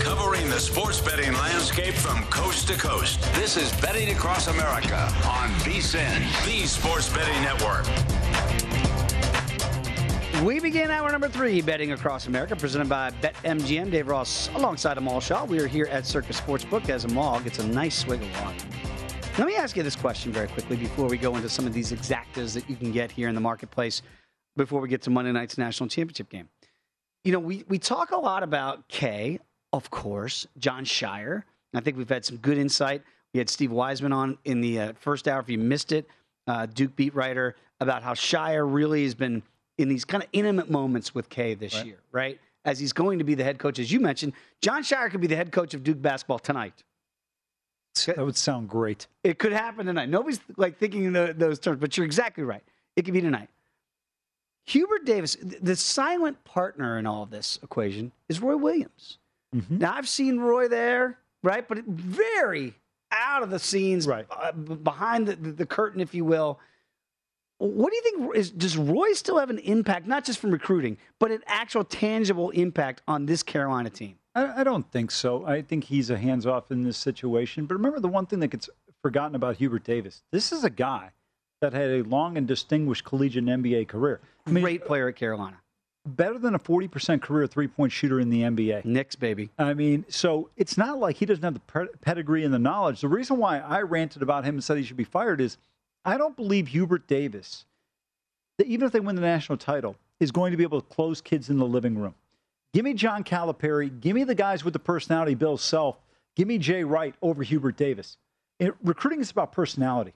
Covering the sports betting landscape from coast to coast. This is Betting Across America on VSIN, the Sports Betting Network. We begin hour number three, Betting Across America, presented by BetMGM. Dave Ross alongside Amal Shaw. We are here at Circa Sportsbook as Amal gets a nice swig of water. Let me ask you this question very quickly before we go into some of these exactas that you can get here in the marketplace before we get to Monday night's national championship game. You know, we, we talk a lot about K, of course, Jon Scheyer. I think we've had some good insight. We had Steve Wiseman on in the uh, first hour. If you missed it, uh, Duke beat writer about how Scheyer really has been in these kind of intimate moments with K this Right. year, right? As he's going to be the head coach, as you mentioned, Jon Scheyer could be the head coach of Duke basketball tonight. That would sound great. It could happen tonight. Nobody's like thinking in those terms, but you're exactly right. It could be tonight. Hubert Davis, the silent partner in all of this equation is Roy Williams. Mm-hmm. Now I've seen Roy there, right, but very out of the scenes, Right. uh, behind the, the, curtain, if you will. What do you think? Is, does Roy still have an impact, not just from recruiting, but an actual tangible impact on this Carolina team? I, I don't think so. I think he's a hands off in this situation. But remember the one thing that gets forgotten about Hubert Davis. This is a guy that had a long and distinguished collegiate and NBA career. Mean, Great player at Carolina. better than a 40% career three point shooter in the NBA. Knicks, baby. I mean, so it's not like he doesn't have the pedigree and the knowledge. The reason why I ranted about him and said he should be fired is I don't believe Hubert Davis, that even if they win the national title, is going to be able to close kids in the living room. Give me John Calipari. Give me the guys with the personality, Bill Self. Give me Jay Wright over Hubert Davis. It, recruiting is about personality.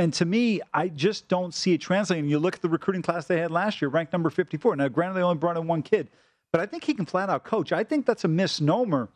And to me, I just don't see it translating. You look at the recruiting class they had last year, ranked number 54. Now, granted, they only brought in one kid, but I think he can flat out coach. I think that's a misnomer.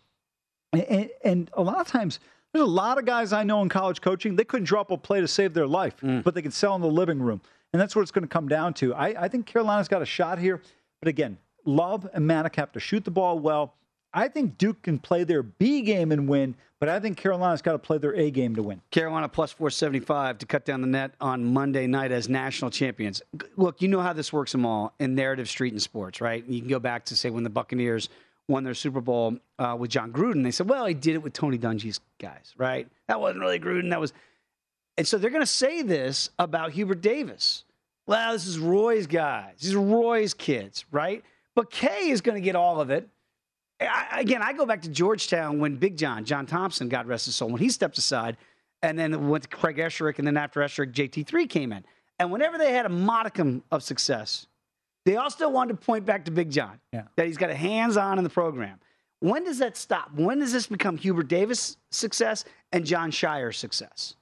And, and a lot of times, there's a lot of guys I know in college coaching, they couldn't drop a play to save their life, mm. but they could sell in the living room. And that's what it's going to come down to. I, I think Carolina's got a shot here. But again, Love and Manek have to shoot the ball well. I think Duke can play their B game and win, but I think Carolina's got to play their A game to win. Carolina plus 475 to cut down the net on Monday night as national champions. Look, you know how this works them all in narrative street and sports, right? You can go back to say when the Buccaneers won their Super Bowl uh, with Jon Gruden. They said, well, he did it with Tony Dungy's guys, right? That wasn't really Gruden. That was. And so they're going to say this about Hubert Davis. Well, this is Roy's guys. These are Roy's kids, right? But K is going to get all of it. I, again, I go back to Georgetown when Big John, John Thompson, God rest his soul, when he stepped aside and then went to Craig Esherick, and then after Esherick, JT3 came in. And whenever they had a modicum of success, they all still wanted to point back to Big John, Yeah. that he's got a hands on in the program. When does that stop? When does this become Hubert Davis' success and Jon Scheyer's success?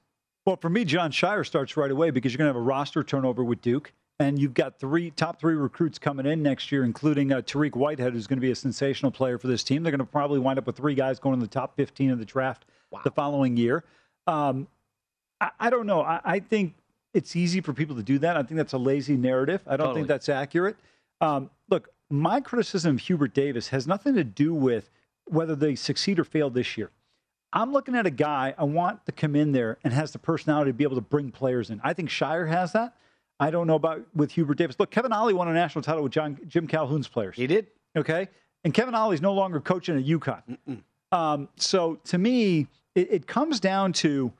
Well, for me, Jon Scheyer starts right away because you're going to have a roster turnover with Duke, and you've got three top three recruits coming in next year, including uh, Dariq Whitehead, who's going to be a sensational player for this team. They're going to probably wind up with three guys going in the top 15 of the draft the following year. Um, I, I don't know. I, I think it's easy for people to do that. I think that's a lazy narrative. I don't Totally. think that's accurate. Um, look, my criticism of Hubert Davis has nothing to do with whether they succeed or fail this year. I'm looking at a guy I want to come in there and has the personality to be able to bring players in. I think Scheyer has that. I don't know about with Hubert Davis. Look, Kevin Ollie won a national title with John Jim Calhoun's players. He did. Okay, and Kevin Ollie's no longer coaching at UConn. Um, so to me, it, it comes down to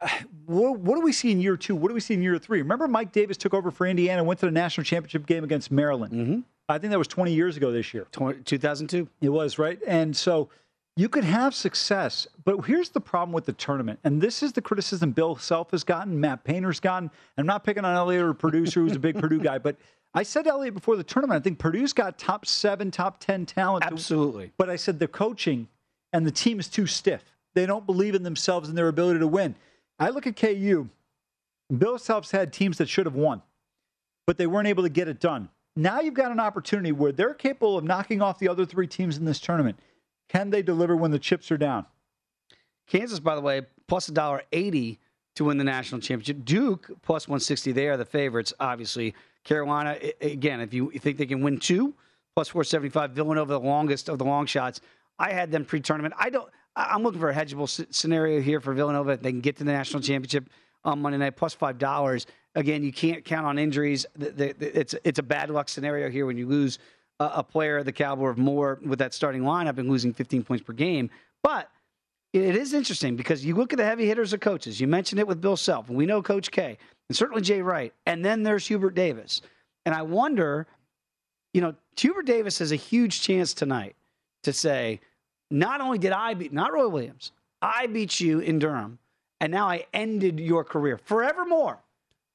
uh, what, what do we see in year two? What do we see in year three? Remember, Mike Davis took over for Indiana, went to the national championship game against Maryland. I think that was 20 years ago this year. 2002. It was, right? And so you could have success, but here's the problem with the tournament. And this is the criticism Bill Self has gotten, Matt Painter's gotten. I'm not picking on Elliot or producer who's a big Purdue guy, but I said Elliot before the tournament. I think Purdue's got top seven, top 10 talent. Absolutely. But I said the coaching and the team is too stiff. They don't believe in themselves and their ability to win. I look at KU. Bill Self's had teams that should have won, but they weren't able to get it done. Now you've got an opportunity where they're capable of knocking off the other three teams in this tournament. Can they deliver when the chips are down? Kansas, by the way, plus a dollar eighty to win the national championship. Duke plus one sixty. They are the favorites, obviously. Carolina, again, if you think they can win two, plus four seventy five. Villanova, the longest of the long shots. I had them pre-tournament. I don't. I'm looking for a hedgeable scenario here for Villanova. They can get to the national championship on Monday night, plus five dollars. Again, you can't count on injuries. It's it's a bad luck scenario here when you lose a player of the caliber of Moore with that starting lineup and losing 15 points per game. But it is interesting because you look at the heavy hitters of coaches. You mentioned it with Bill Self, and we know Coach K, and certainly Jay Wright, and then there's Hubert Davis. And I wonder, you know, Hubert Davis has a huge chance tonight to say, not only did I beat, not Roy Williams, I beat you in Durham, and now I ended your career forevermore.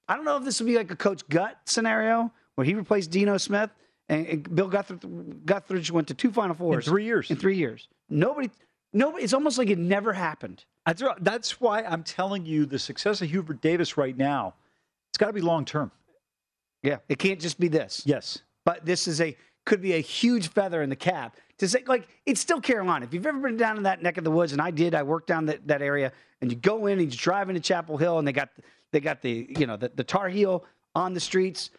I don't know if this would be like a Coach Gut scenario where he replaced Dean Smith and, Bill Guthridge, Guthridge went to two Final Fours in three years. In three years, nobody, nobody. It's almost like it never happened. That's that's why I'm telling you the success of Hubert Davis right now. It's got to be long term. Yeah, it can't just be this. Yes, but this is a could be a huge feather in the cap to say like it's still Carolina. If you've ever been down in that neck of the woods, and I did, I worked down that, that area, and you go in and you drive into Chapel Hill, and they got they got the you know the, the Tar Heel on the streets.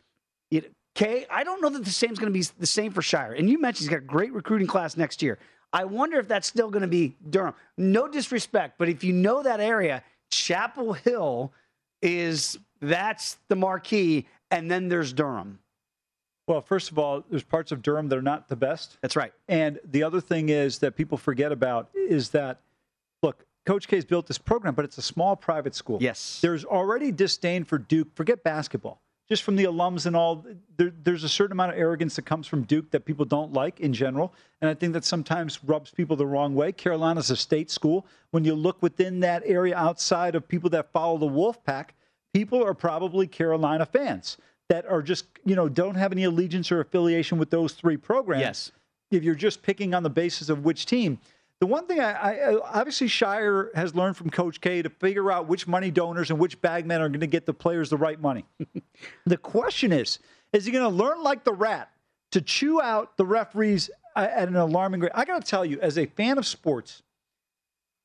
It, Okay, I don't know that the same is going to be the same for Scheyer. And you mentioned he's got a great recruiting class next year. I wonder if that's still going to be Durham. No disrespect, but if you know that area, Chapel Hill is that's the marquee, and then there's Durham. Well, first of all, there's parts of Durham that are not the best. That's right. And the other thing is that people forget about is that look, Coach K has built this program, but it's a small private school. Yes. There's already disdain for Duke. Forget basketball just from the alums and all, there, there's a certain amount of arrogance that comes from Duke that people don't like in general. And I think that sometimes rubs people the wrong way. Carolina's a state school. When you look within that area outside of people that follow the Wolf Pack, people are probably Carolina fans that are just, you know, don't have any allegiance or affiliation with those three programs. Yes. If you're just picking on the basis of which team. The one thing I, I, uh, obviously Scheyer has learned from Coach K to figure out which money donors and which bagmen are going to get the players the right money. the question is, is he going to learn like the rat to chew out the referees at an alarming rate? I got to tell you, as a fan of sports,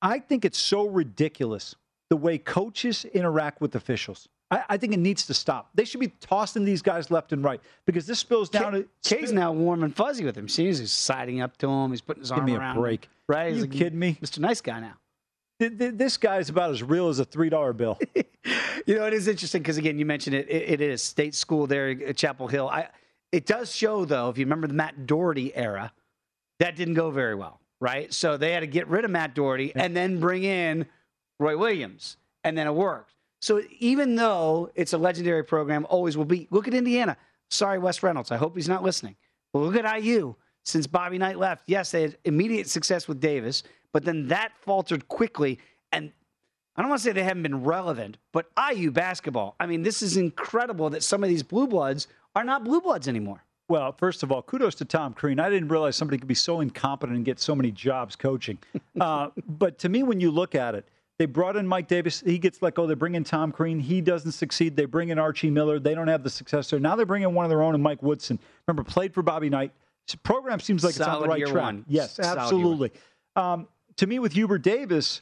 I think it's so ridiculous the way coaches interact with officials. I, I, think it needs to stop. They should be tossing these guys left and right because this spills down K- to. K's now warm and fuzzy with him. Seems he's siding up to him. He's putting his arm. Around. Give arm me around a break. him. Right? Are you like, kidding me? Mr. Nice Guy now. This guy is about as real as a three dollar bill. you know, it is interesting because again, you mentioned it, it. It is state school there at Chapel Hill. I. It does show though, if you remember the Matt Doherty era, that didn't go very well, right? So they had to get rid of Matt Doherty and then bring in Roy Williams, and then it worked. So even though it's a legendary program, always will be. Look at Indiana. Sorry, Wes Reynolds. I hope he's not listening. But look at IU. Since Bobby Knight left, yes, they had immediate success with Davis, but then that faltered quickly. And I don't want to say they haven't been relevant, but IU basketball. I mean, this is incredible that some of these blue bloods are not blue bloods anymore. Well, first of all, kudos to Tom Crean. I didn't realize somebody could be so incompetent and get so many jobs coaching. uh, but to me, when you look at it, they brought in Mike Davis. He gets let go. They bring in Tom Crean. He doesn't succeed. They bring in Archie Miller. They don't have the successor. Now they bring in one of their own and Mike Woodson. Remember, played for Bobby Knight. Program seems like Solid it's on the right track. One. Yes, Solid absolutely. Um, to me, with Hubert Davis,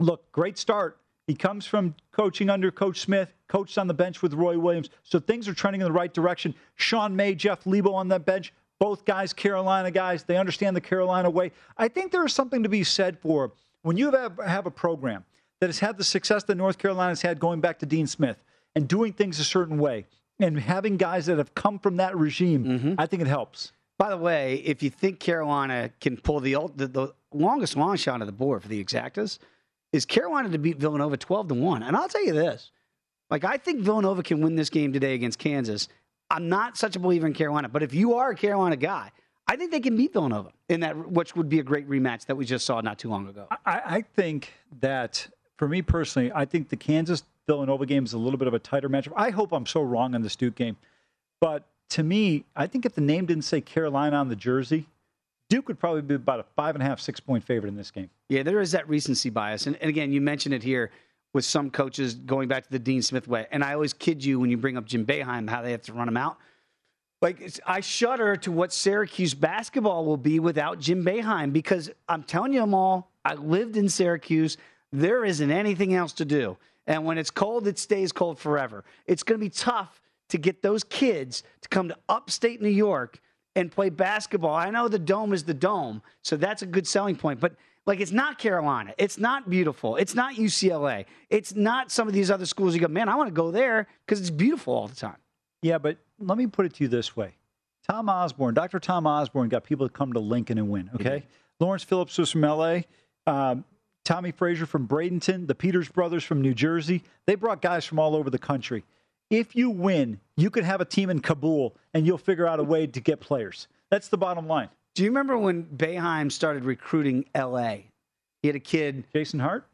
look, great start. He comes from coaching under Coach Smith, coached on the bench with Roy Williams. So things are trending in the right direction. Sean May, Jeff Lebo on that bench. Both guys, Carolina guys. They understand the Carolina way. I think there is something to be said for when you have, have a program that has had the success that North Carolina's had going back to Dean Smith and doing things a certain way and having guys that have come from that regime, mm-hmm. I think it helps. By the way, if you think Carolina can pull the, the, the longest long shot of the board for the exactas, is Carolina to beat Villanova 12 to 1. And I'll tell you this like, I think Villanova can win this game today against Kansas. I'm not such a believer in Carolina, but if you are a Carolina guy, I think they can beat Villanova in that, which would be a great rematch that we just saw not too long ago. I, I think that for me personally, I think the Kansas Villanova game is a little bit of a tighter matchup. I hope I'm so wrong on the Duke game, but to me, I think if the name didn't say Carolina on the jersey, Duke would probably be about a five and a half, six point favorite in this game. Yeah, there is that recency bias, and, and again, you mentioned it here with some coaches going back to the Dean Smith way, and I always kid you when you bring up Jim Boeheim how they have to run him out. Like I shudder to what Syracuse basketball will be without Jim Boeheim because I'm telling you, them all. I lived in Syracuse. There isn't anything else to do, and when it's cold, it stays cold forever. It's going to be tough to get those kids to come to upstate New York and play basketball. I know the dome is the dome, so that's a good selling point, but like it's not Carolina. It's not beautiful. It's not UCLA. It's not some of these other schools you go, man, I want to go there because it's beautiful all the time. Yeah, but let me put it to you this way. Tom Osborne, Dr. Tom Osborne got people to come to Lincoln and win, okay? Mm-hmm. Lawrence Phillips was from LA. Um, Tommie Frazier from Bradenton, the Peters brothers from New Jersey. They brought guys from all over the country. If you win, you could have a team in Kabul and you'll figure out a way to get players. That's the bottom line. Do you remember when Boeheim started recruiting LA? He had a kid, Jason Hart,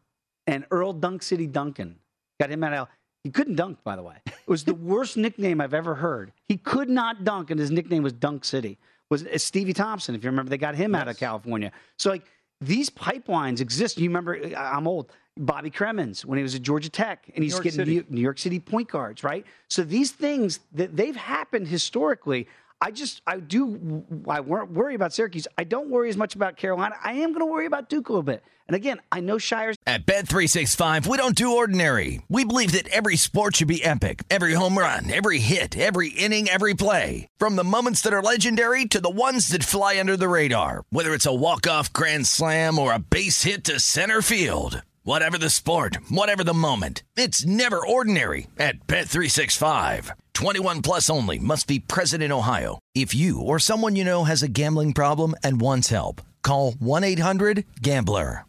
and Earl Dunk City Duncan. Got him at L. He couldn't dunk, by the way. It was the worst nickname I've ever heard. He could not dunk, and his nickname was Dunk City. Was uh, Stevie Thompson? If you remember, they got him yes. out of California. So like these pipelines exist. You remember? Uh, I'm old. Bobby Cremins when he was at Georgia Tech, and he's getting. New York City point guards, right? So these things that they've happened historically. I just I do I worry about Syracuse. I don't worry as much about Carolina. I am going to worry about Duke a little bit. And again, I know Scheyer's. At Bet Three Six Five, we don't do ordinary. We believe that every sport should be epic. Every home run, every hit, every inning, every play. From the moments that are legendary to the ones that fly under the radar. Whether it's a walk off grand slam or a base hit to center field. Whatever the sport, whatever the moment, it's never ordinary at Bet365. 21 plus only must be present in Ohio. If you or someone you know has a gambling problem and wants help, call 1-800-GAMBLER.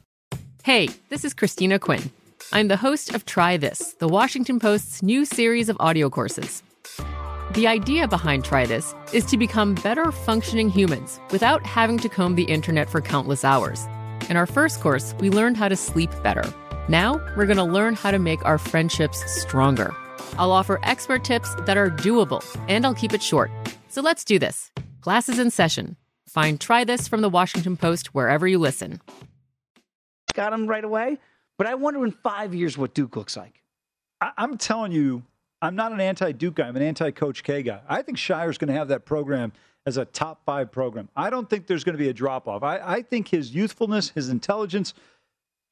Hey, this is Christina Quinn. I'm the host of Try This, the Washington Post's new series of audio courses. The idea behind Try This is to become better functioning humans without having to comb the internet for countless hours. In our first course, we learned how to sleep better. Now, we're going to learn how to make our friendships stronger. I'll offer expert tips that are doable, and I'll keep it short. So let's do this. Classes in session. Find Try This from the Washington Post wherever you listen. Got him right away, but I wonder in five years what Duke looks like. I- I'm telling you, I'm not an anti Duke guy. I'm an anti Coach K guy. I think Scheyer's going to have that program as a top five program. I don't think there's going to be a drop off. I, I think his youthfulness, his intelligence,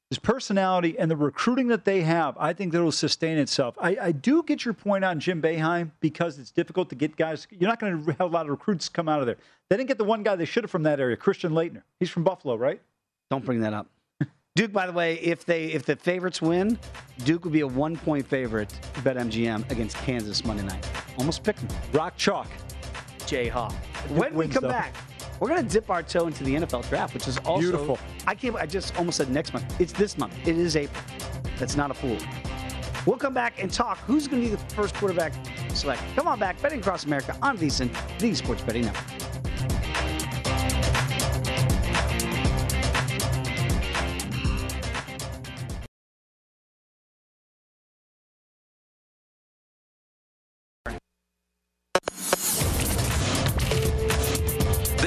his personality, and the recruiting that they have, I think that will sustain itself. I, I, do get your point on Jim Boeheim because it's difficult to get guys. You're not going to have a lot of recruits come out of there. They didn't get the one guy they should have from that area, Christian Laettner. He's from Buffalo, right? Don't bring that up. Duke, by the way, if they if the favorites win, Duke would be a one point favorite bet MGM against Kansas Monday night. Almost picked them. Rock chalk. Jayhawk. When we come back, we're going to dip our toe into the NFL draft, which is also beautiful. I can't. I just almost said next month. It's this month. It is April. That's not a fool. We'll come back and talk who's going to be the first quarterback select. Come on back, betting across America on VSIN, the Sports Betting Network.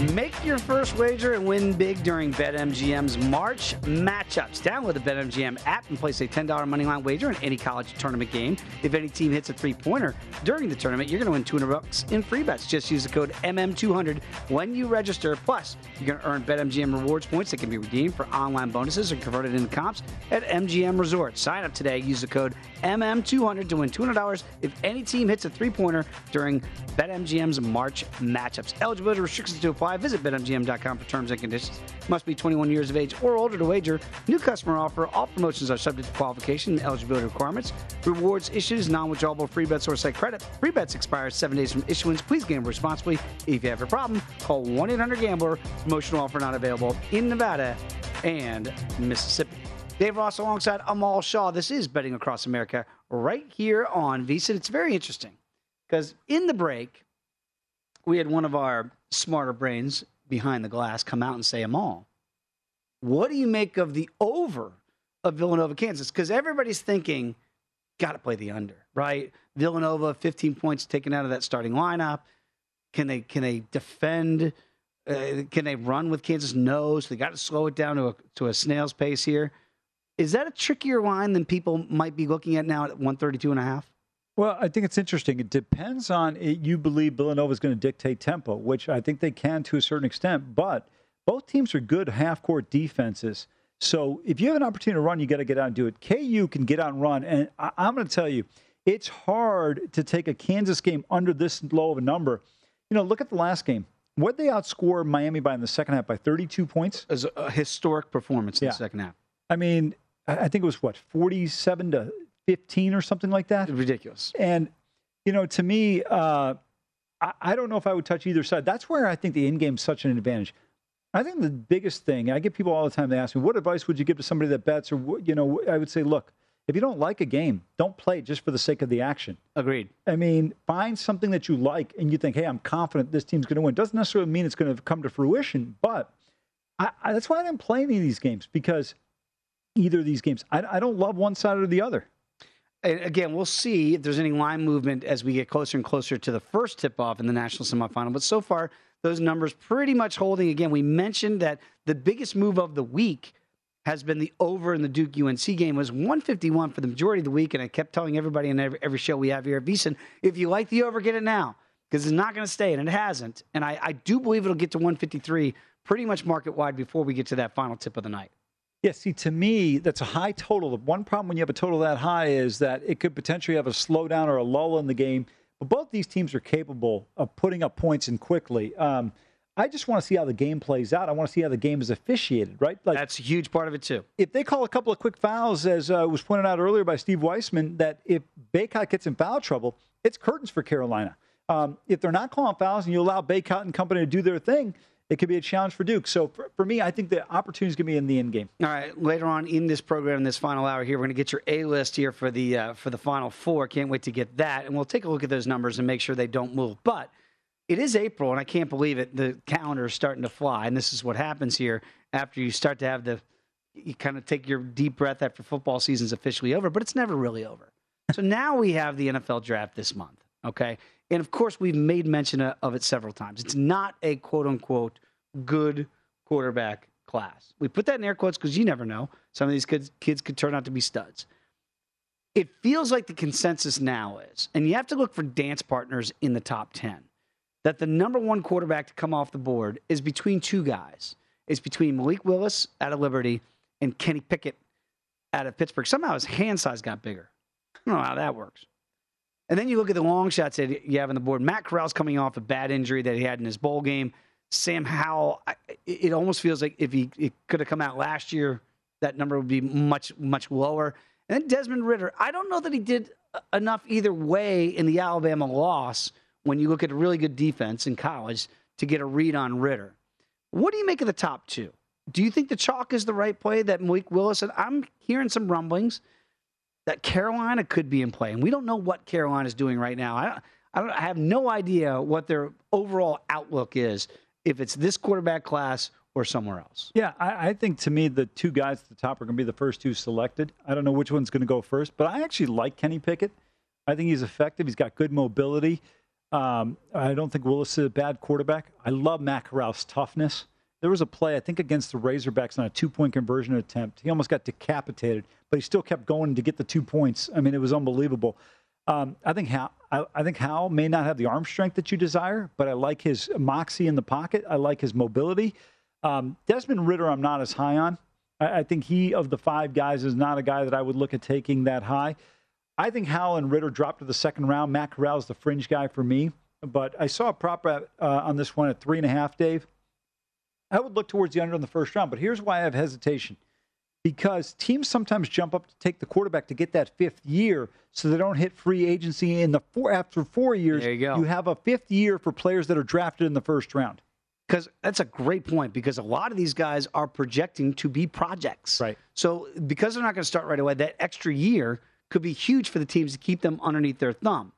Make your first wager and win big during BetMGM's March matchups. Download the BetMGM app and place a $10 moneyline wager in any college tournament game. If any team hits a three-pointer during the tournament, you're going to win 200 bucks in free bets. Just use the code MM200 when you register. Plus, you're going to earn BetMGM rewards points that can be redeemed for online bonuses and converted into comps at MGM Resorts. Sign up today. Use the code MM200 to win $200 if any team hits a three-pointer during BetMGM's March matchups. Eligibility restrictions to apply apply. Visit BetMGM.com for terms and conditions. Must be 21 years of age or older to wager. New customer offer. All promotions are subject to qualification and eligibility requirements. Rewards issued non-withdrawable free bets or site credit. Free bets expire seven days from issuance. Please gamble responsibly. If you have a problem, call 1-800-GAMBLER. Promotional offer not available in Nevada and Mississippi. Dave Ross alongside Amal Shaw. This is Betting Across America right here on VSiN. It's very interesting because in the break, we had one of our smarter brains behind the glass come out and say, them all. what do you make of the over of Villanova, Kansas? Because everybody's thinking, got to play the under, right? Villanova, 15 points taken out of that starting lineup. Can they can they defend? Uh, can they run with Kansas? No. So they got to slow it down to a to a snail's pace here. Is that a trickier line than people might be looking at now at 132 and a half? Well, I think it's interesting. It depends on it, you believe Villanova is going to dictate tempo, which I think they can to a certain extent. But both teams are good half court defenses. So if you have an opportunity to run, you got to get out and do it. KU can get out and run. And I, I'm going to tell you, it's hard to take a Kansas game under this low of a number. You know, look at the last game. What they outscore Miami by in the second half by 32 points? As a historic performance in Yeah. the second half. I mean, I I think it was what 47 to 15 or something like that. Ridiculous. And you know, to me, uh, I, I don't know if I would touch either side. That's where I think the in game is such an advantage. I think the biggest thing I get people all the time. They ask me, "What advice would you give to somebody that bets?" Or you know, I would say, "Look, if you don't like a game, don't play it just for the sake of the action. Agreed. I mean, find something that you like and you think, hey, I'm confident this team's going to win. Doesn't necessarily mean it's going to come to fruition, but I, I, that's why I didn't play any of these games because either of these games, I, I don't love one side or the other. Again, we'll see if there's any line movement as we get closer and closer to the first tip off in the national semifinal. But so far, those numbers pretty much holding. Again, we mentioned that the biggest move of the week has been the over in the Duke UNC game was 151 for the majority of the week. And I kept telling everybody in every, every show we have here at VSiN, if you like the over, get it now because it's not going to stay, and it hasn't. And I, I do believe it'll get to 153 pretty much market wide before we get to that final tip of the night. Yeah, see, to me, that's a high total. The one problem when you have a total that high is that it could potentially have a slowdown or a lull in the game. But both these teams are capable of putting up points and quickly. Um, I just want to see how the game plays out. I want to see how the game is officiated, right? Like That's a huge part of it, too. if they call a couple of quick fouls, as uh, was pointed out earlier by Steve Wiseman, that if Bacot gets in foul trouble, it's curtains for Carolina. Um, if they're not calling fouls and you allow Bacot and company to do their thing, it could be a challenge for Duke. So for, for me, I think the opportunity is going to be in the end game. All right, later on in this program, in this final hour here, we're going to get your A list here for the uh, for the final four. Can't wait to get that, and we'll take a look at those numbers and make sure they don't move. But it is April, and I can't believe it. The calendar is starting to fly, and this is what happens here after you start to have the. You kind of take your deep breath after football season's officially over, but it's never really over. So now we have the NFL draft this month. Okay, and of course we've made mention of it several times. It's not a quote unquote good quarterback class. We put that in air quotes because you never know. Some of these kids, kids could turn out to be studs. It feels like the consensus now is, and you have to look for dance partners in the top 10, that the number one quarterback to come off the board is between two guys. It's between Malik Willis out of Liberty and Kenny Pickett out of Pittsburgh. Somehow his hand size got bigger. I don't know how that works. And then you look at the long shots that you have on the board. Matt Corral's coming off a bad injury that he had in his bowl game. Sam Howell, it almost feels like if he could have come out last year, that number would be much, much lower. And then Desmond Ridder, I don't know that he did enough either way in the Alabama loss when you look at a really good defense in college to get a read on Ridder. What do you make of the top two? Do you think the chalk is the right play that Malik Willis? And I'm hearing some rumblings that Carolina could be in play, and we don't know what Carolina is doing right now. I I. I have no idea what their overall outlook is. If it's this quarterback class or somewhere else. Yeah, I, I think to me the two guys at the top are going to be the first two selected. I don't know which one's going to go first, but I actually like Kenny Pickett. I think he's effective. He's got good mobility. Um, I don't think Willis is a bad quarterback. I love Matt Corral's toughness. There was a play, I think, against the Razorbacks on a two point conversion attempt. He almost got decapitated, but he still kept going to get the two points. I mean, it was unbelievable. Um, I think Howell, I, think Howell may not have the arm strength that you desire, but I like his moxie in the pocket. I like his mobility. Um, Desmond Ridder, I'm not as high on. I, I think he of the five guys is not a guy that I would look at taking that high. I think Howell and Ridder dropped to the second round. Matt Corral's the fringe guy for me, but I saw a prop uh, on this one at three and a half, Dave. I would look towards the under in the first round, but here's why I have hesitation. Because teams sometimes jump up to take the quarterback to get that fifth year, so they don't hit free agency in the four after four years. There you go. you have a fifth year for players that are drafted in the first round. because that's a great point because a lot of these guys are projecting to be projects. Right. So because they're not going to start right away, that extra year could be huge for the teams to keep them underneath their thumb.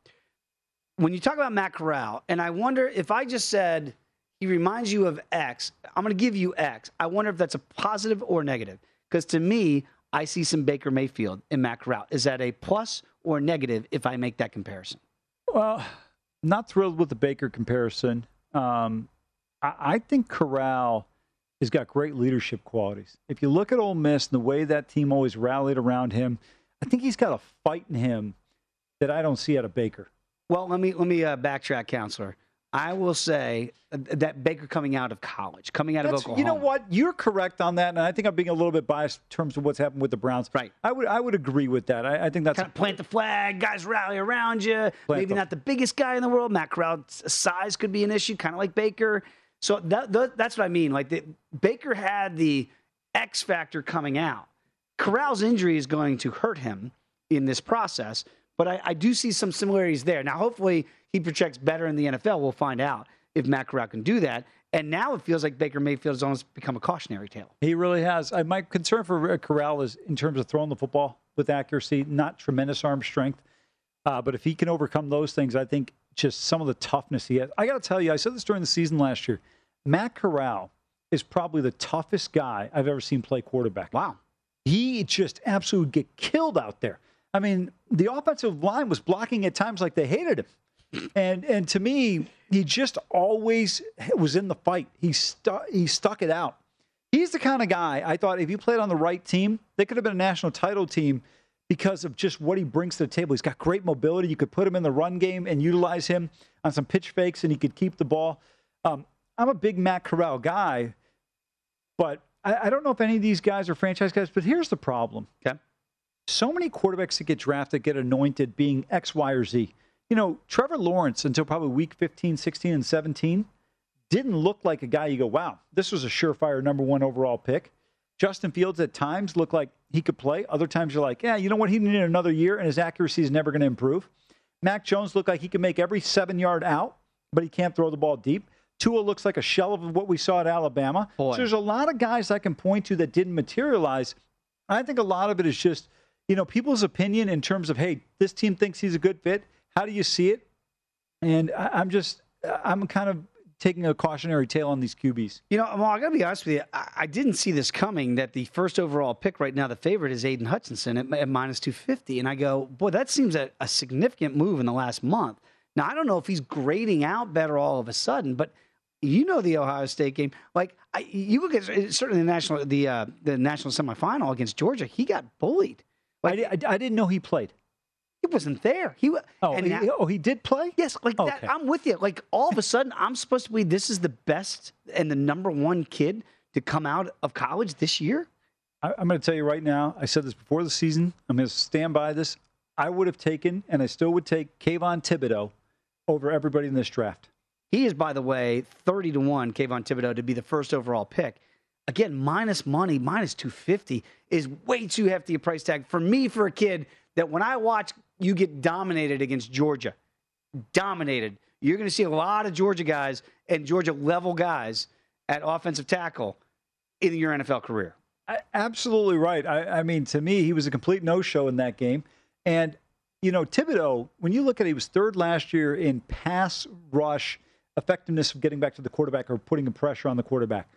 When you talk about Matt Corral, and I wonder if I just said he reminds you of X, I'm going to give you X. I wonder if that's a positive or negative. Because to me, I see some Baker Mayfield in Matt Corral. Is that a plus or negative if I make that comparison? Well, not thrilled with the Baker comparison. Um, I, I think Corral has got great leadership qualities. If you look at Ole Miss and the way that team always rallied around him, I think he's got a fight in him that I don't see out of Baker. Well, let me let me uh, backtrack, counselor. I will say uh, that Baker coming out of college, coming out That's, of Oklahoma. You know what? You're correct on that, and I think I'm being a little bit biased in terms of what's happened with the Browns. Right. I would I would agree with that. I, I think that's Kind of plant the flag, guys rally around you. Maybe the- not the biggest guy in the world. Matt Corral's size could be an issue, kind of like Baker. So that, that- that's what I mean. Like the, Baker had the X factor coming out. Corral's injury is going to hurt him in this process, but I, I do see some similarities there. Now, hopefully, he projects better in the NFL. We'll find out if Matt Corral can do that. And now it feels like Baker Mayfield has almost become a cautionary tale. He really has. I, my concern for Corral is in terms of throwing the football with accuracy, not tremendous arm strength. Uh, but if he can overcome those things, I think just some of the toughness he has. I got to tell you, I said this during the season last year. Matt Corral is probably the toughest guy I've ever seen play quarterback. Wow. He just absolutely get killed out there. I mean, the offensive line was blocking at times like they hated him. And and to me, he just always was in the fight. He stuck he stuck it out. He's the kind of guy I thought if you played on the right team, they could have been a national title team because of just what he brings to the table. He's got great mobility. You could put him in the run game and utilize him on some pitch fakes, and he could keep the ball. Um, I'm a big Matt Corral guy, but I, I don't know if any of these guys are franchise guys. But here's the problem: Okay. So many quarterbacks that get drafted get anointed being X, Y, or Z. You know, Trevor Lawrence until probably week 15, 16, and 17 didn't look like a guy you go, wow, this was a surefire number one overall pick. Justin Fields at times looked like he could play. Other times you're like, yeah, you know what? He needed another year and his accuracy is never going to improve. Mac Jones looked like he could make every seven yard out, but he can't throw the ball deep. Tua looks like a shell of what we saw at Alabama. Boy. So there's a lot of guys I can point to that didn't materialize. I think a lot of it is just, you know, people's opinion in terms of, hey, this team thinks he's a good fit. How do you see it? And I, I'm just, I'm kind of taking a cautionary tale on these QBs. You know, well, I got to be honest with you. I, I didn't see this coming. That the first overall pick right now, the favorite is Aidan Hutchinson at, at minus two fifty, and I go, boy, that seems a, a significant move in the last month. Now, I don't know if he's grading out better all of a sudden, but you know the Ohio State game. Like I, you look at certainly the national the uh, the national semifinal against Georgia, he got bullied. I, I, I didn't know he played. He wasn't there. He Oh, he, oh, he did play? Yes, like that. I'm with you. Like all of a sudden, I'm supposed to believe this is the best and the number one kid to come out of college this year. I, I'm going to tell you right now. I said this before the season. I'm going to stand by this. I would have taken, and I still would take Kayvon Thibodeaux over everybody in this draft. He is, by the way, 30 to 1, Kayvon Thibodeaux, to be the first overall pick. Again, minus money, minus 250 is way too hefty a price tag for me, for a kid that when I watch you get dominated against Georgia, dominated, you're going to see a lot of Georgia guys and Georgia level guys at offensive tackle in your NFL career. Absolutely right. I, I mean, to me, he was a complete no-show in that game. And you know, Thibodeaux, when you look at it, he was third last year in pass rush effectiveness of getting back to the quarterback or putting a pressure on the quarterback.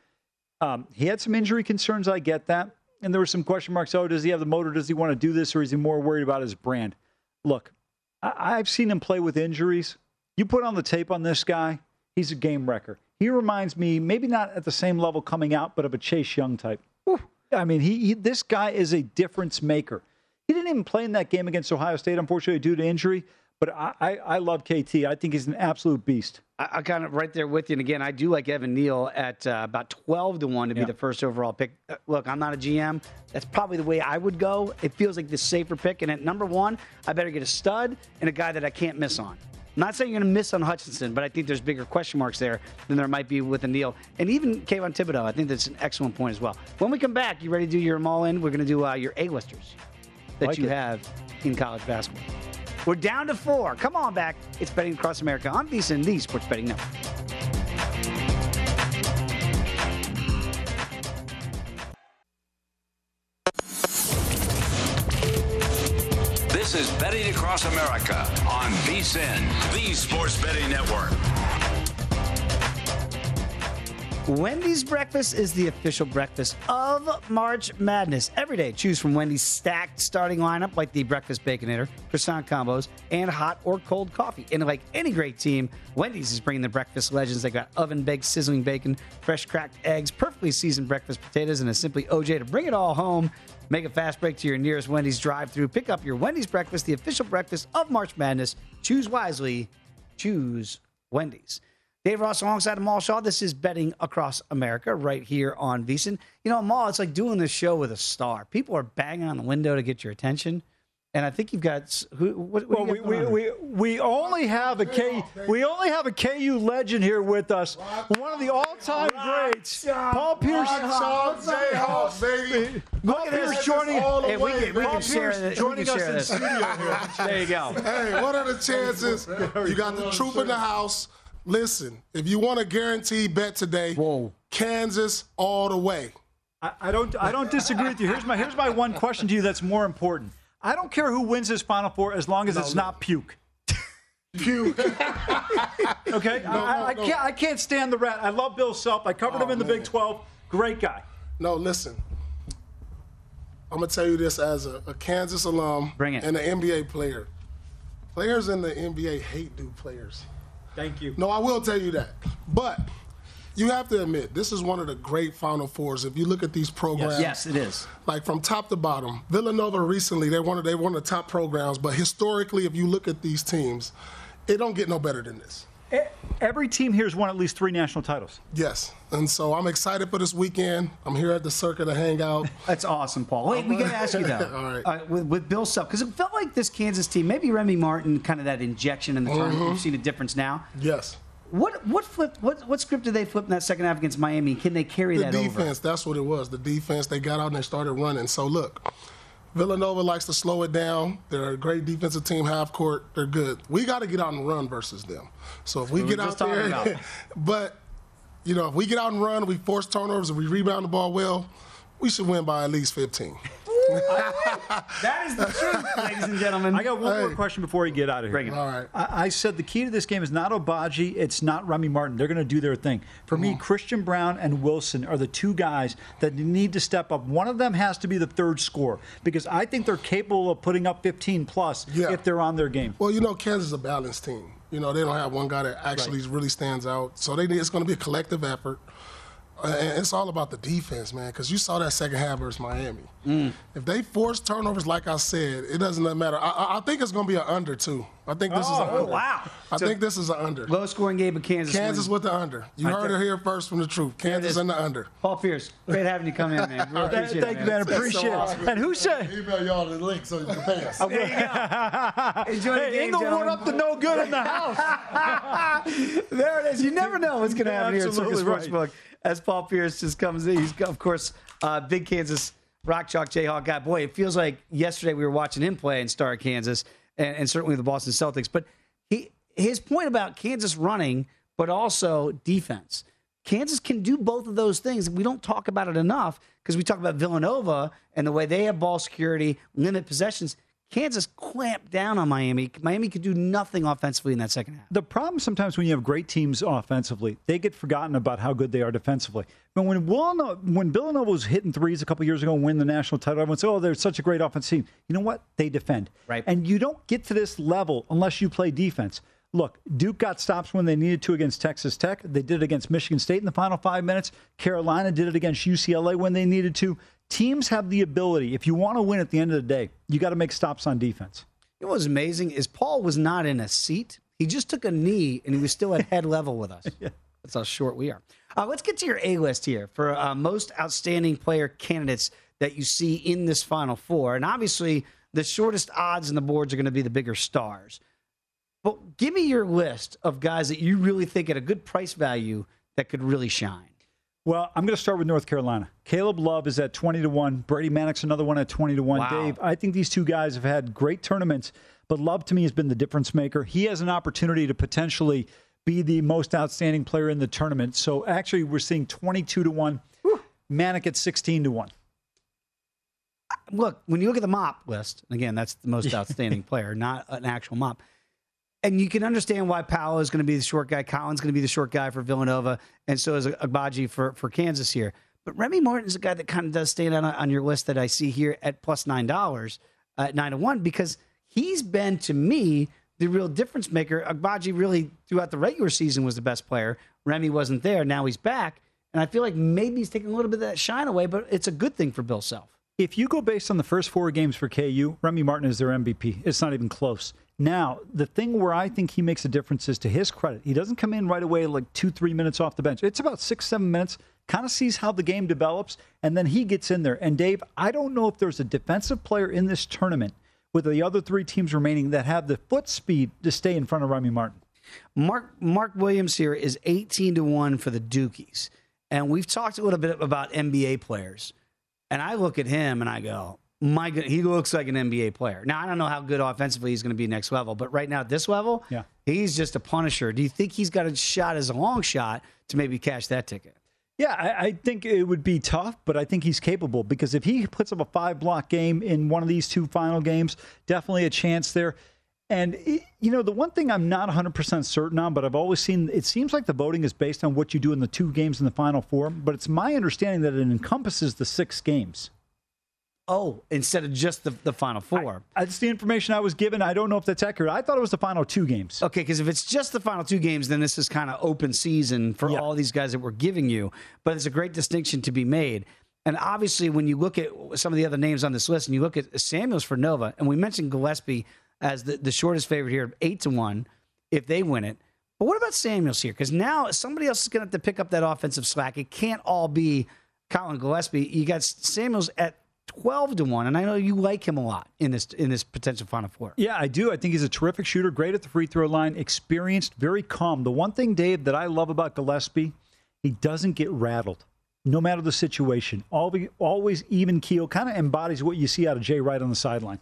Um, he had some injury concerns. I get that. And there were some question marks. Oh, does he have the motor? Does he want to do this? Or is he more worried about his brand? Look, I, I've seen him play with injuries. You put on the tape on this guy, he's a game wrecker. He reminds me, maybe not at the same level coming out, but of a Chase Young type. I mean, he, he this guy is a difference maker. He didn't even play in that game against Ohio State, unfortunately, due to injury. But I, I, I love KT. I think he's an absolute beast. I, I kind of right there with you. And again, I do like Evan Neal at uh, about 12 to 1 to Yeah. be the first overall pick. Uh, look, I'm not a GM. That's probably the way I would go. It feels like the safer pick. And at number one, I better get a stud and a guy that I can't miss on. I'm not saying you're going to miss on Hutchinson, but I think there's bigger question marks there than there might be with a Neal. And even Kayvon Thibodeaux, I think that's an excellent point as well. When we come back, you ready to do your all in? We're going to do uh, your A-listers that Like you it. have in college basketball. We're down to four. Come on back. It's Betting Across America on VSIN, the Sports Betting Network. This is Betting Across America on VSIN, the Sports Betting Network. Wendy's breakfast is the official breakfast of March Madness. Every day, choose from Wendy's stacked starting lineup like the breakfast baconator, croissant combos, and hot or cold coffee. And like any great team, Wendy's is bringing the breakfast legends. They got oven baked sizzling bacon, fresh cracked eggs, perfectly seasoned breakfast potatoes, and a simply OJ to bring it all home. Make a fast break to your nearest Wendy's drive-through. Pick up your Wendy's breakfast, the official breakfast of March Madness. Choose wisely. Choose Wendy's. Dave Ross alongside Amal Shaw. This is Betting Across America right here on VSIN. You know, Amal, it's like doing this show with a star. People are banging on the window to get your attention. And I think you've got who? What, what Well, do we, we, on? we, we only have a K we only have a KU legend here with us. One of the all-time greats, Paul Pierce. Sean Jayhawks, baby. Paul Pierce joining. all the Hey, we way, can, we man. can share Pierce this. joining we can us share in this. studio here. There you go. Hey, what are the chances? You got the troop in the house. Listen, if you want a guaranteed bet today, Whoa. Kansas all the way. I, I don't I don't disagree with you. Here's my here's my one question to you that's more important. I don't care who wins this Final Four as long as it's not puke. Puke. Okay, I, I, I no. can't I can't stand the rat. I love Bill Self. I covered him Oh, in the man. Big 12. Great guy. no, listen. I'm gonna tell you this as a, a Kansas alum Bring it. and an NBA player. Players in the NBA hate new players. Thank you. No, I will tell you that. But you have to admit, this is one of the great Final Fours. If you look at these programs, Yes, it is. like from top to bottom. Villanova recently, they one of they one of the top programs, but historically, if you look at these teams, it don't get no better than this. Every team here has won at least three national titles. Yes, and so I'm excited for this weekend. I'm here at the circuit to hang out. That's awesome, Paul. Wait, we got to ask you though. All right. Uh, with, with Bill Self, because it felt like this Kansas team, maybe Remy Martin, kind of that injection in the tournament. You've seen a difference now. yes, What what flipped? What what script did they flip in that second half against Miami? Can they carry the that defense. over? Defense. That's what it was. The defense. They got out and they started running. So look. Villanova likes to slow it down. They're a great defensive team, half court. They're good. We got to get out and run versus them. So if we we get out there, but you know, if we get out and run, we force turnovers, and we rebound the ball well, we should win by at least 15. That is the truth, ladies and gentlemen. I got one more question before you get out of here. Bring it. All right. I, I said the key to this game is not Agbaji, it's not Remy Martin. They're going to do their thing. For me, Christian Braun and Wilson are the two guys that need to step up. One of them has to be the third scorer because I think they're capable of putting up 15 plus Yeah. if they're on their game. Well, you know, Kansas is a balanced team. You know, they don't have one guy that actually really stands out. So they it's going to be a collective effort. Uh, and it's all about the defense, man, because you saw that second half versus Miami. If they force turnovers, like I said, it doesn't matter. I- I, I think it's going to be an under, too. I think this is an Oh, under. wow. I So- think this is an under. Low scoring game, but Kansas. Kansas wins. with the under. You I heard think- it here first from the truth. Kansas and the under. Paul Pierce, great having you come in, man. Really Thank appreciate you, man. Appreciate it. And who said? Email y'all the link so you can pay us. Enjoy the Hey, game, Inglewood gentlemen. up to no good in the house. there it is. You never know what's going to happen here at Circus Absolutely right. Sportsbook. As Paul Pierce just comes in, he's of course uh, big Kansas Rock Chalk Jayhawk guy. Boy, it feels like yesterday we were watching him play in Star Kansas, and, and certainly the Boston Celtics. But he his point about Kansas running, but also defense. Kansas can do both of those things. We don't talk about it enough because we talk about Villanova and the way they have ball security, limit possessions. Kansas clamped down on Miami. Miami could do nothing offensively in that second half. The problem sometimes when you have great teams offensively, they get forgotten about how good they are defensively. But when Villanova, when Villanova was hitting threes a couple years ago and win the national title, everyone said, "Oh, they're such a great offensive team." You know what? They defend, Right. And you don't get to this level unless you play defense. Look, Duke got stops when they needed to against Texas Tech. They did it against Michigan State in the final five minutes. Carolina did it against UCLA when they needed to. Teams have the ability. If you want to win at the end of the day, you got to make stops on defense. You know what was amazing is Paul was not in a seat. He just took a knee and he was still at head level with us. That's how short we are. Uh, let's get to your A list here for uh, most outstanding player candidates that you see in this Final Four. And obviously, the shortest odds in the boards are going to be the bigger stars. But give me your list of guys that you really think at a good price value that could really shine. Well, I'm going to start with North Carolina. Caleb Love is at 20 to 1. Brady Manek, another one at 20 to 1. Wow. Dave, I think these two guys have had great tournaments, but Love to me has been the difference maker. He has an opportunity to potentially be the most outstanding player in the tournament. So actually, we're seeing 22 to 1. Manek at 16 to 1. look, when you look at the mop list, again, that's the most outstanding player, not an actual mop. And you can understand why Paolo is going to be the short guy. Collin's is going to be the short guy for Villanova, and so is Agbaji for, for Kansas here. But Remy Martin is a guy that kind of does stand out on your list that I see here at plus nine dollars, at nine to one, because he's been to me the real difference maker. Agbaji really throughout the regular season was the best player. Remy wasn't there. Now he's back, and I feel like maybe he's taking a little bit of that shine away. But it's a good thing for Bill Self. If you go based on the first four games for KU, Remy Martin is their MVP. It's not even close. Now, the thing where I think he makes a difference is to his credit. He doesn't come in right away like two, three minutes off the bench. It's about six, seven minutes, kind of sees how the game develops, and then he gets in there. And Dave, I don't know if there's a defensive player in this tournament with the other three teams remaining that have the foot speed to stay in front of Remy Martin. Mark Mark Williams here is 18 to 1 for the Dukies. And we've talked a little bit about NBA players. And I look at him and I go, my God, he looks like an NBA player. Now, I don't know how good offensively he's going to be next level, but right now at this level, yeah. he's just a punisher. Do you think he's got a shot as a long shot to maybe cash that ticket? Yeah, I, I, think it would be tough, but I think he's capable because if he puts up a five block game in one of these two final games, definitely a chance there. And, you know, the one thing I'm not 100% certain on, but I've always seen it seems like the voting is based on what you do in the two games in the final four, but it's my understanding that it encompasses the six games. Oh, instead of just the, the final four. I, that's the information I was given. I don't know if that's accurate. I thought it was the final two games. Okay, because if it's just the final two games, then this is kind of open season for yeah. all these guys that we're giving you. But it's a great distinction to be made. And obviously, when you look at some of the other names on this list and you look at Samuels for Nova, and we mentioned Gillespie as the, the shortest favorite here, eight to one, if they win it. But what about Samuels here? Because now somebody else is going to have to pick up that offensive slack. It can't all be Collin Gillespie. You got Samuels at twelve to one, and I know you like him a lot in this in this potential Final Four. Yeah, I do. I think he's a terrific shooter, great at the free throw line, experienced, very calm. The one thing, Dave, that I love about Gillespie, he doesn't get rattled, no matter the situation. Always, always even keel, kind of embodies what you see out of Jay Wright on the sideline.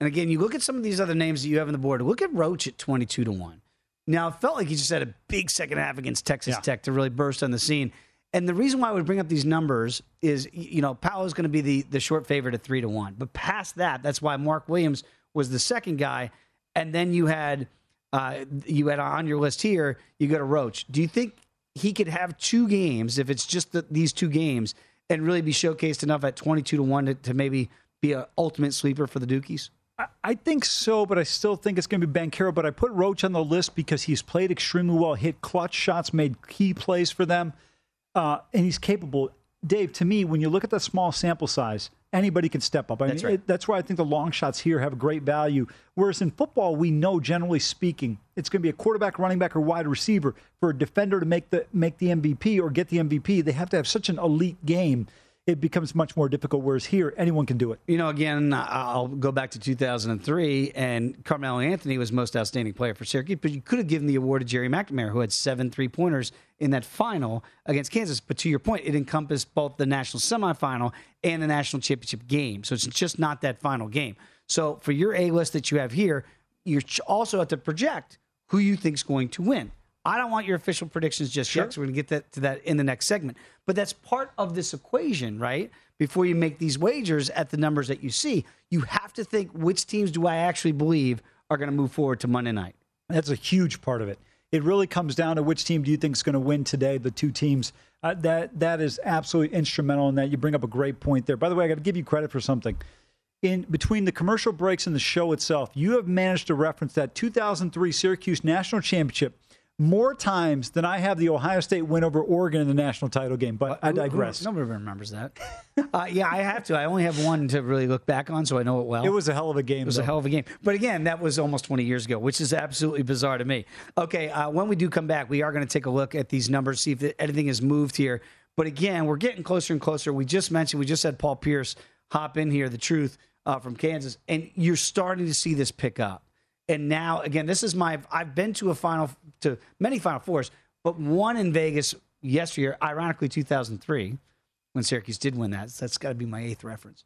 And again, you look at some of these other names that you have on the board. Look at Roach at 22 to 1. Now, it felt like he just had a big second half against Texas yeah. Tech to really burst on the scene. And the reason why I would bring up these numbers is, you know, is going to be the, the short favorite at 3 to 1. But past that, that's why Mark Williams was the second guy. And then you had uh, you had on your list here, you go to Roach. Do you think he could have two games if it's just the, these two games and really be showcased enough at 22 to 1 to, to maybe be an ultimate sleeper for the Dukies? I think so, but I still think it's going to be Banchero. But I put Roach on the list because he's played extremely well, hit clutch shots, made key plays for them, uh, and he's capable. Dave, to me, when you look at the small sample size, anybody can step up. I that's mean, right. it, that's why I think the long shots here have great value. Whereas in football, we know generally speaking, it's going to be a quarterback, running back, or wide receiver. For a defender to make the make the MVP or get the MVP, they have to have such an elite game it becomes much more difficult. Whereas here, anyone can do it. You know, again, I'll go back to 2003, and Carmelo Anthony was most outstanding player for Syracuse, but you could have given the award to Gerry McNamara, who had seven three pointers in that final against Kansas. But to your point, it encompassed both the national semifinal and the national championship game. So it's just not that final game. So for your A list that you have here, you also have to project who you think is going to win. I don't want your official predictions just sure. yet. So we're going to get that, to that in the next segment. But that's part of this equation, right? Before you make these wagers at the numbers that you see, you have to think which teams do I actually believe are going to move forward to Monday night. That's a huge part of it. It really comes down to which team do you think is going to win today. The two teams uh, that that is absolutely instrumental in that. You bring up a great point there. By the way, I got to give you credit for something in between the commercial breaks and the show itself, you have managed to reference that 2003 Syracuse National Championship more times than I have the Ohio State win over Oregon in the national title game. But uh, I digress. Nobody remembers that. uh, yeah, I have to. I only have one to really look back on, so I know it well. It was a hell of a game. It was though. a hell of a game. But again, that was almost 20 years ago, which is absolutely bizarre to me. Okay, uh, when we do come back, we are going to take a look at these numbers, see if anything has moved here. But again, we're getting closer and closer. We just mentioned, we just had Paul Pierce hop in here, the truth uh, from Kansas, and you're starting to see this pick up. And now, again, this is my. I've been to a final, to many Final Fours, but one in Vegas yesterday, ironically 2003, when Syracuse did win that. So that's got to be my eighth reference.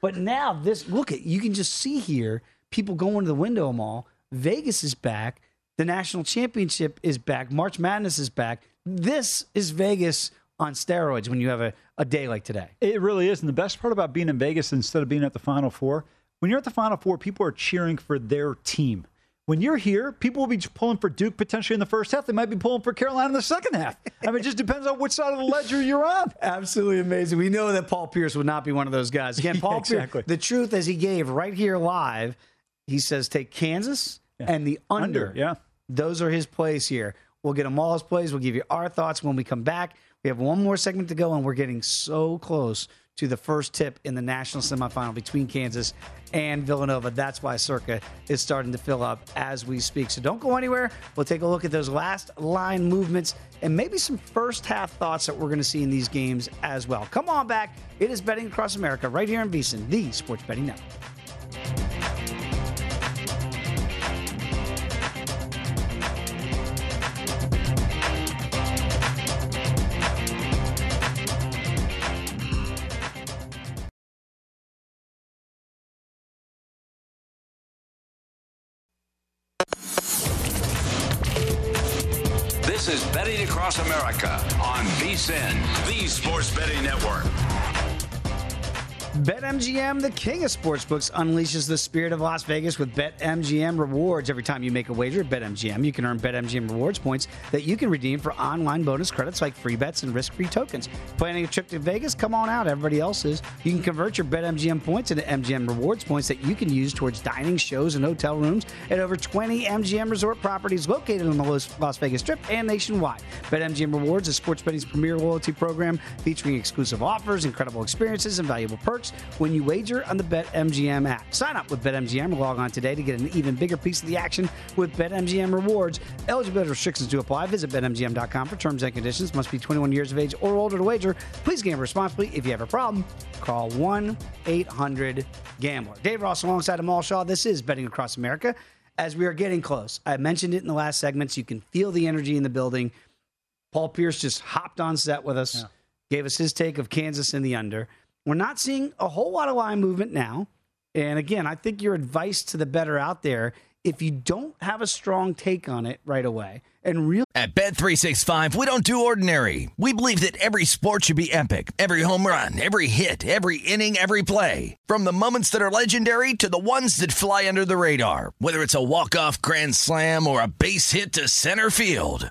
But now this, look at you can just see here people going to the window mall. Vegas is back. The national championship is back. March Madness is back. This is Vegas on steroids when you have a, a day like today. It really is. And the best part about being in Vegas instead of being at the Final Four, when you're at the Final Four, people are cheering for their team. When you're here, people will be pulling for Duke potentially in the first half. They might be pulling for Carolina in the second half. I mean, it just depends on which side of the ledger you're on. Absolutely amazing. We know that Paul Pierce would not be one of those guys. Again, Paul exactly. Pierce, the truth as he gave right here live, he says take Kansas yeah. and the under. under. Yeah. Those are his plays here. We'll get them all his plays. We'll give you our thoughts when we come back. We have one more segment to go, and we're getting so close to the first tip in the national semifinal between Kansas and Villanova. That's why Circa is starting to fill up as we speak. So don't go anywhere. We'll take a look at those last line movements and maybe some first half thoughts that we're going to see in these games as well. Come on back. It is Betting Across America right here in VSIN, the Sports Betting Network. Across America on VSIN, the Sports Betting Network. BetMGM, the king of sportsbooks, unleashes the spirit of Las Vegas with BetMGM rewards. Every time you make a wager at BetMGM, you can earn BetMGM rewards points that you can redeem for online bonus credits like free bets and risk-free tokens. Planning a trip to Vegas? Come on out. Everybody else is. You can convert your BetMGM points into MGM rewards points that you can use towards dining, shows, and hotel rooms at over 20 MGM resort properties located on the Las Vegas Strip and nationwide. BetMGM Rewards is sports betting's premier loyalty program featuring exclusive offers, incredible experiences, and valuable perks when you wager on the BetMGM app. Sign up with BetMGM or log on today to get an even bigger piece of the action with BetMGM rewards. Eligibility restrictions do apply. Visit BetMGM.com for terms and conditions. Must be 21 years of age or older to wager. Please gamble responsibly. If you have a problem, call 1 800 Gambler. Dave Ross alongside Amal Shaw. This is Betting Across America. As we are getting close, I mentioned it in the last segments. You can feel the energy in the building. Paul Pierce just hopped on set with us, yeah. gave us his take of Kansas in the under. We're not seeing a whole lot of line movement now. And again, I think your advice to the bettor out there, if you don't have a strong take on it right away, and real at Bet365, we don't do ordinary. We believe that every sport should be epic. Every home run, every hit, every inning, every play. From the moments that are legendary to the ones that fly under the radar. Whether it's a walk-off grand slam or a base hit to center field.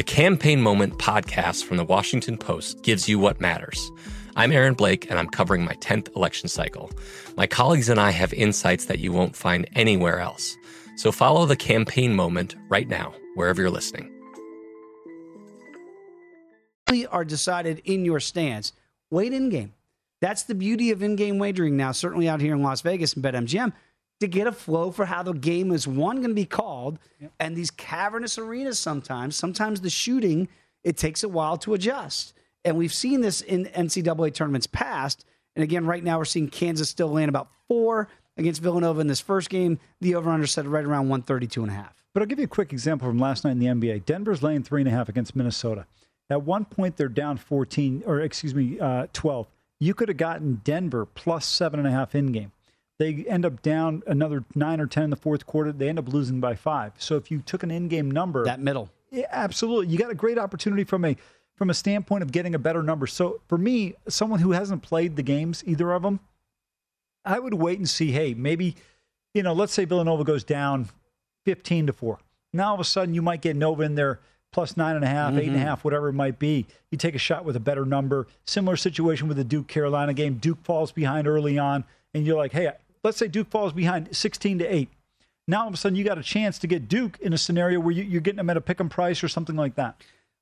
the Campaign Moment podcast from the Washington Post gives you what matters. I'm Aaron Blake, and I'm covering my 10th election cycle. My colleagues and I have insights that you won't find anywhere else. So follow the Campaign Moment right now, wherever you're listening. Are decided in your stance. Wait in game. That's the beauty of in game wagering now, certainly out here in Las Vegas and BetMGM to get a flow for how the game is one going to be called. Yep. And these cavernous arenas sometimes, sometimes the shooting, it takes a while to adjust. And we've seen this in NCAA tournaments past. And again, right now we're seeing Kansas still laying about four against Villanova in this first game. The over under set right around 132 and a half. But I'll give you a quick example from last night in the NBA. Denver's laying three and a half against Minnesota. At one point, they're down 14, or excuse me, uh, 12. You could have gotten Denver plus seven and a half in game. They end up down another nine or 10 in the fourth quarter. They end up losing by five. So if you took an in game number, that middle. Yeah, absolutely. You got a great opportunity from a from a standpoint of getting a better number. So for me, someone who hasn't played the games, either of them, I would wait and see, hey, maybe, you know, let's say Villanova goes down 15 to 4. Now all of a sudden you might get Nova in there plus nine and a half, mm-hmm. eight and a mm-hmm. half, whatever it might be. You take a shot with a better number. Similar situation with the Duke Carolina game. Duke falls behind early on, and you're like, hey, let's say Duke falls behind 16 to 8. Now all of a sudden you got a chance to get Duke in a scenario where you, are getting them at a pick 'em price or something like that.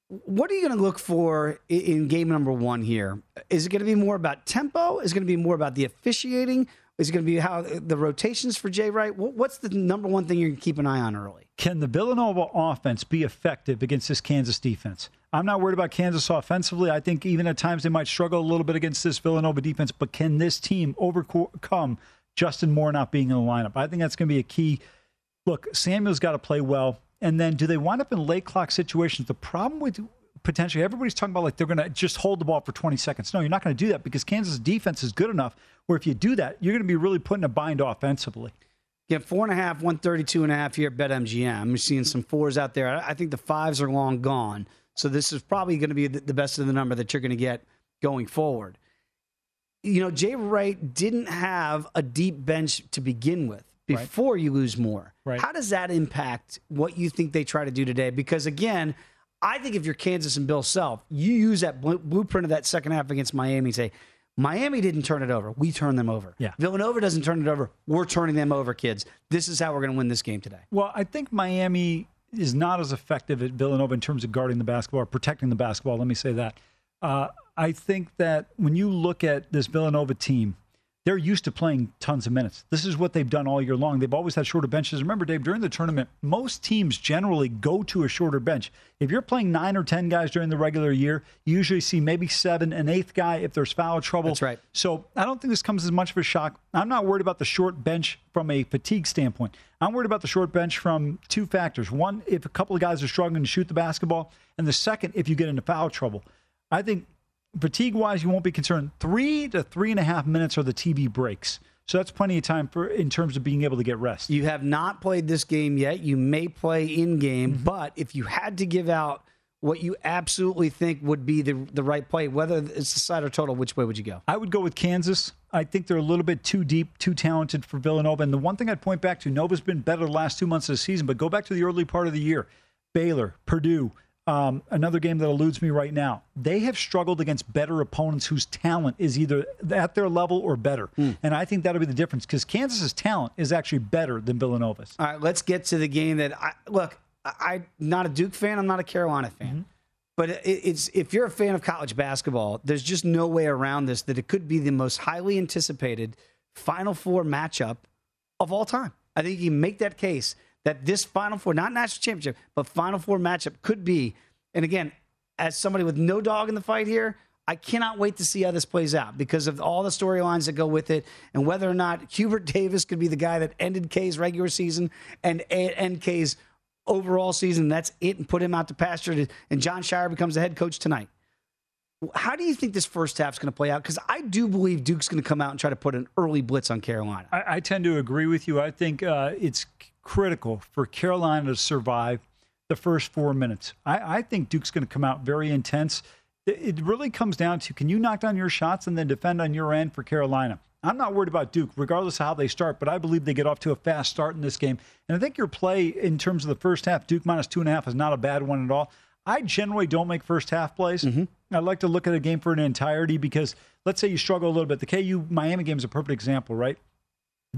What are you going to look for in game number one here? Is it going to be more about tempo? Is it going to be more about the officiating? Is it going to be how the rotations for Jay Wright? What's the number one thing you're going to keep an eye on early? Can the Villanova offense be effective against this Kansas defense? I'm not worried about Kansas offensively. I think even at times they might struggle a little bit against this Villanova defense, but can this team overcome Justin Moore not being in the lineup? I think that's going to be a key. Look, Samuels got to play well. And then do they wind up in late clock situations? The problem with potentially everybody's talking about like they're going to just hold the ball for 20 seconds. No, you're not going to do that because Kansas defense is good enough where if you do that, you're going to be really putting a bind offensively. Yeah, four and a half, 132 and a half here at BetMGM. I'm seeing some fours out there. I think the fives are long gone. So this is probably going to be the best of the number that you're going to get going forward. You know, Jay Wright didn't have a deep bench to begin with before right. you lose more. Right. How does that impact what you think they try to do today? Because again, I think if you're Kansas and Bill Self, you use that blueprint of that second half against Miami and say, Miami didn't turn it over. We turned them over. Yeah. Villanova doesn't turn it over. We're turning them over, kids. This is how we're going to win this game today. Well, I think Miami is not as effective at Villanova in terms of guarding the basketball or protecting the basketball. Let me say that. Uh, I think that when you look at this Villanova team, they're used to playing tons of minutes. This is what they've done all year long. They've always had shorter benches. Remember, Dave, during the tournament, most teams generally go to a shorter bench. If you're playing nine or 10 guys during the regular year, you usually see maybe seven, an eighth guy if there's foul trouble. That's right. So I don't think this comes as much of a shock. I'm not worried about the short bench from a fatigue standpoint. I'm worried about the short bench from two factors. One, if a couple of guys are struggling to shoot the basketball, and the second, if you get into foul trouble. I think fatigue wise, you won't be concerned. Three to three and a half minutes are the TV breaks. So that's plenty of time for in terms of being able to get rest. You have not played this game yet. You may play in game, mm-hmm. but if you had to give out what you absolutely think would be the the right play, whether it's the side or total, which way would you go? I would go with Kansas. I think they're a little bit too deep, too talented for Villanova. And the one thing I'd point back to, Nova's been better the last two months of the season, but go back to the early part of the year. Baylor, Purdue, um, another game that eludes me right now. They have struggled against better opponents whose talent is either at their level or better. Mm. And I think that'll be the difference because Kansas's talent is actually better than Villanova's. All right, let's get to the game that I look. I'm not a Duke fan. I'm not a Carolina fan. Mm-hmm. But it's if you're a fan of college basketball, there's just no way around this that it could be the most highly anticipated Final Four matchup of all time. I think you can make that case that this Final Four, not national championship, but Final Four matchup could be. And again, as somebody with no dog in the fight here, I cannot wait to see how this plays out because of all the storylines that go with it and whether or not Hubert Davis could be the guy that ended K's regular season and end K's overall season. That's it, and put him out to pasture. And Jon Scheyer becomes the head coach tonight. How do you think this first half is going to play out? Because I do believe Duke's going to come out and try to put an early blitz on Carolina. I, I tend to agree with you. I think uh, it's critical for Carolina to survive the first four minutes. I, I think Duke's going to come out very intense. It, it really comes down to can you knock down your shots and then defend on your end for Carolina? I'm not worried about Duke, regardless of how they start, but I believe they get off to a fast start in this game. And I think your play in terms of the first half, Duke minus two and a half, is not a bad one at all. I generally don't make first half plays. Mm-hmm. I like to look at a game for an entirety because let's say you struggle a little bit. The KU Miami game is a perfect example, right?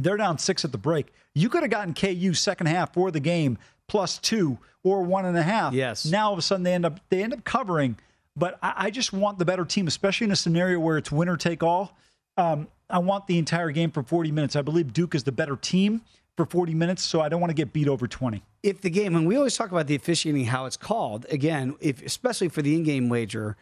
They're down six at the break. You could have gotten KU second half for the game plus two or one and a half. Yes. Now all of a sudden they end up they end up covering. But I, I just want the better team, especially in a scenario where it's winner take all. Um, I want the entire game for 40 minutes. I believe Duke is the better team for 40 minutes, so I don't want to get beat over 20. If the game, and we always talk about the officiating, how it's called, again, if especially for the in-game wager,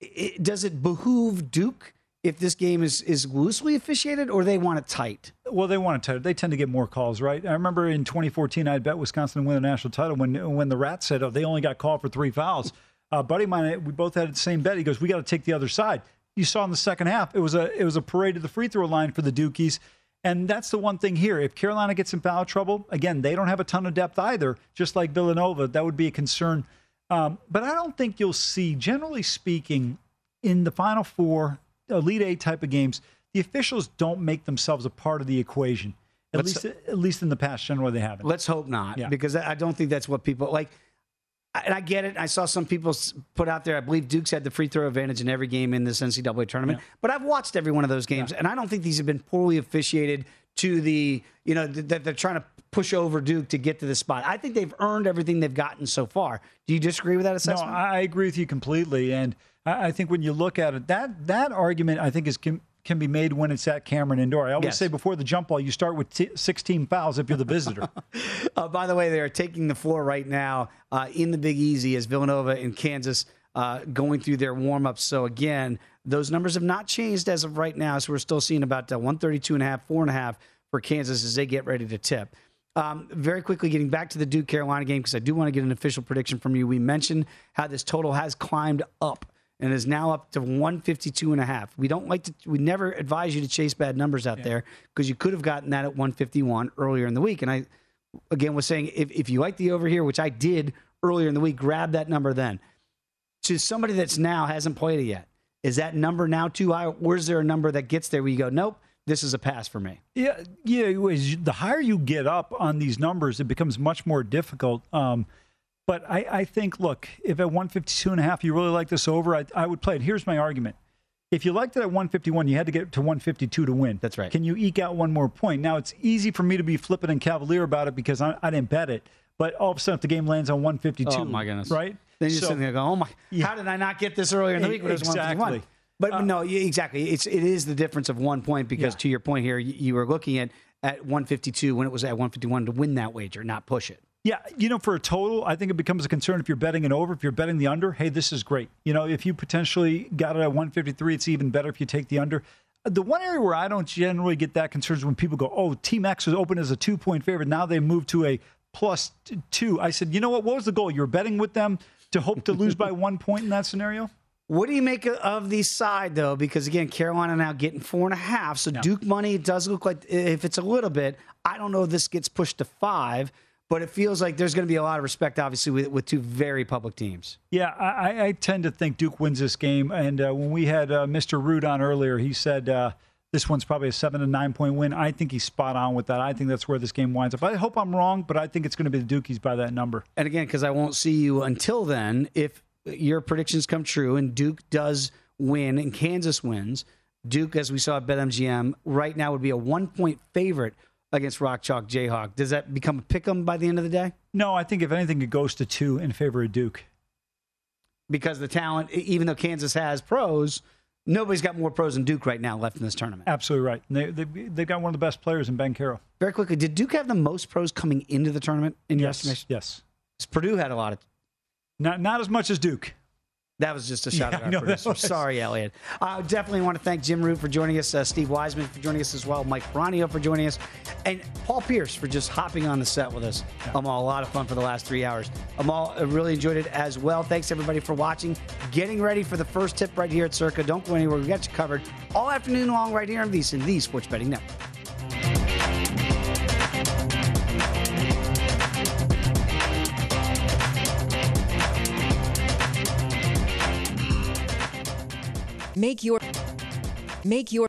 it, does it behoove Duke if this game is, is loosely officiated or they want it tight? Well, they want it tight. They tend to get more calls, right? I remember in 2014, I bet Wisconsin to win the national title when when the Rats said, "Oh, they only got called for three fouls." Uh, buddy mine, we both had the same bet. He goes, "We got to take the other side." You saw in the second half, it was a it was a parade to the free throw line for the Dukies. And that's the one thing here. If Carolina gets in foul trouble, again, they don't have a ton of depth either, just like Villanova. That would be a concern. Um, but I don't think you'll see, generally speaking, in the Final Four, Elite Eight type of games, the officials don't make themselves a part of the equation. At let's, least, at least in the past, generally they haven't. Let's hope not, yeah. because I don't think that's what people like. And I get it. I saw some people put out there. I believe Duke's had the free throw advantage in every game in this NCAA tournament. Yeah. But I've watched every one of those games, yeah. and I don't think these have been poorly officiated to the you know that they're trying to push over Duke to get to the spot. I think they've earned everything they've gotten so far. Do you disagree with that assessment? No, I agree with you completely. And I think when you look at it, that that argument I think is com- can be made when it's at Cameron Indoor. I always Yes. say before the jump ball, you start with t- 16 fouls if you're the visitor. Uh, by the way, they are taking the floor right now uh, in the Big Easy as Villanova and Kansas uh, going through their warm ups. So, again, those numbers have not changed as of right now. So, we're still seeing about uh, 132 and a half, four and a half for Kansas as they get ready to tip. Um, very quickly, getting back to the Duke Carolina game, because I do want to get an official prediction from you. We mentioned how this total has climbed up and is now up to 152 and a half. We don't like to, we never advise you to chase bad numbers out there because you could have gotten that at 151 earlier in the week. And I, again, was saying if, if you like the over here, which I did earlier in the week, grab that number then. To somebody that's now hasn't played it yet, is that number now too high? Or is there a number that gets there where you go, nope, this is a pass for me? Yeah, yeah. The higher you get up on these numbers, it becomes much more difficult. Um, but I, I think, look, if at 152 and a half you really like this over, I, I would play it. Here's my argument. If you liked it at 151, you had to get to 152 to win. That's right. Can you eke out one more point? Now, it's easy for me to be flippant and cavalier about it because I, I didn't bet it. But all of a sudden, if the game lands on 152, Oh, my goodness. right? Then you're So- sitting there going, oh my, Yeah. how did I not get this earlier in the week when it was Exactly. 151? But uh, no, exactly. It's it is the difference of one point because Yeah. to your point here, you, you were looking at at 152 when it was at 151 to win that wager, not push it. Yeah, you know, for a total, I think it becomes a concern if you're betting it over. If you're betting the under, hey, this is great. You know, if you potentially got it at 153, it's even better if you take the under. The one area where I don't generally get that concerned is when people go, oh, Team X was open as a two point favorite. Now they moved to a two. I said, you know what? What was the goal? You're betting with them to hope to lose by one point in that scenario? What do you make of the side though? Because again, Carolina now getting four and a half. So Duke money does look like if it's a little bit, I don't know if this gets pushed to five, but it feels like there's going to be a lot of respect, obviously, with, with two very public teams. Yeah, I, I- I tend to think Duke wins this game. And uh, when we had uh, Mr. Root on earlier, he said uh, this one's probably a seven to nine point win. I think he's spot on with that. I think that's where this game winds up. I hope I'm wrong, but I think it's going to be the Dukies by that number. And again, because I won't see you until then, if your predictions come true and Duke does win and Kansas wins, Duke, as we saw at BetMGM, right now would be a one point favorite against Rock Chalk Jayhawk. Does that become a pick 'em by the end of the day? No, I think if anything, it goes to two in favor of Duke. Because the talent, even though Kansas has pros, nobody's got more pros than Duke right now left in this tournament. Absolutely right. They, they, they've got one of the best players in Banchero. Very quickly, did Duke have the most pros coming into the tournament in your estimation? Yes. Purdue had a lot of Not, not as much as Duke. That was just a shout Yeah, out our producer. Sorry, Elliot. I definitely want to thank Jim Root for joining us, uh, Steve Wiseman for joining us as well, Mike Peranio for joining us, and Paul Pierce for just hopping on the set with us. Amal, a lot of fun for the last three hours. Amal, I really enjoyed it as well. Thanks everybody for watching. Getting ready for the first tip right here at Circa. Don't go anywhere. We got you covered all afternoon long right here on VSiN, the Sports Betting Network. Make your make your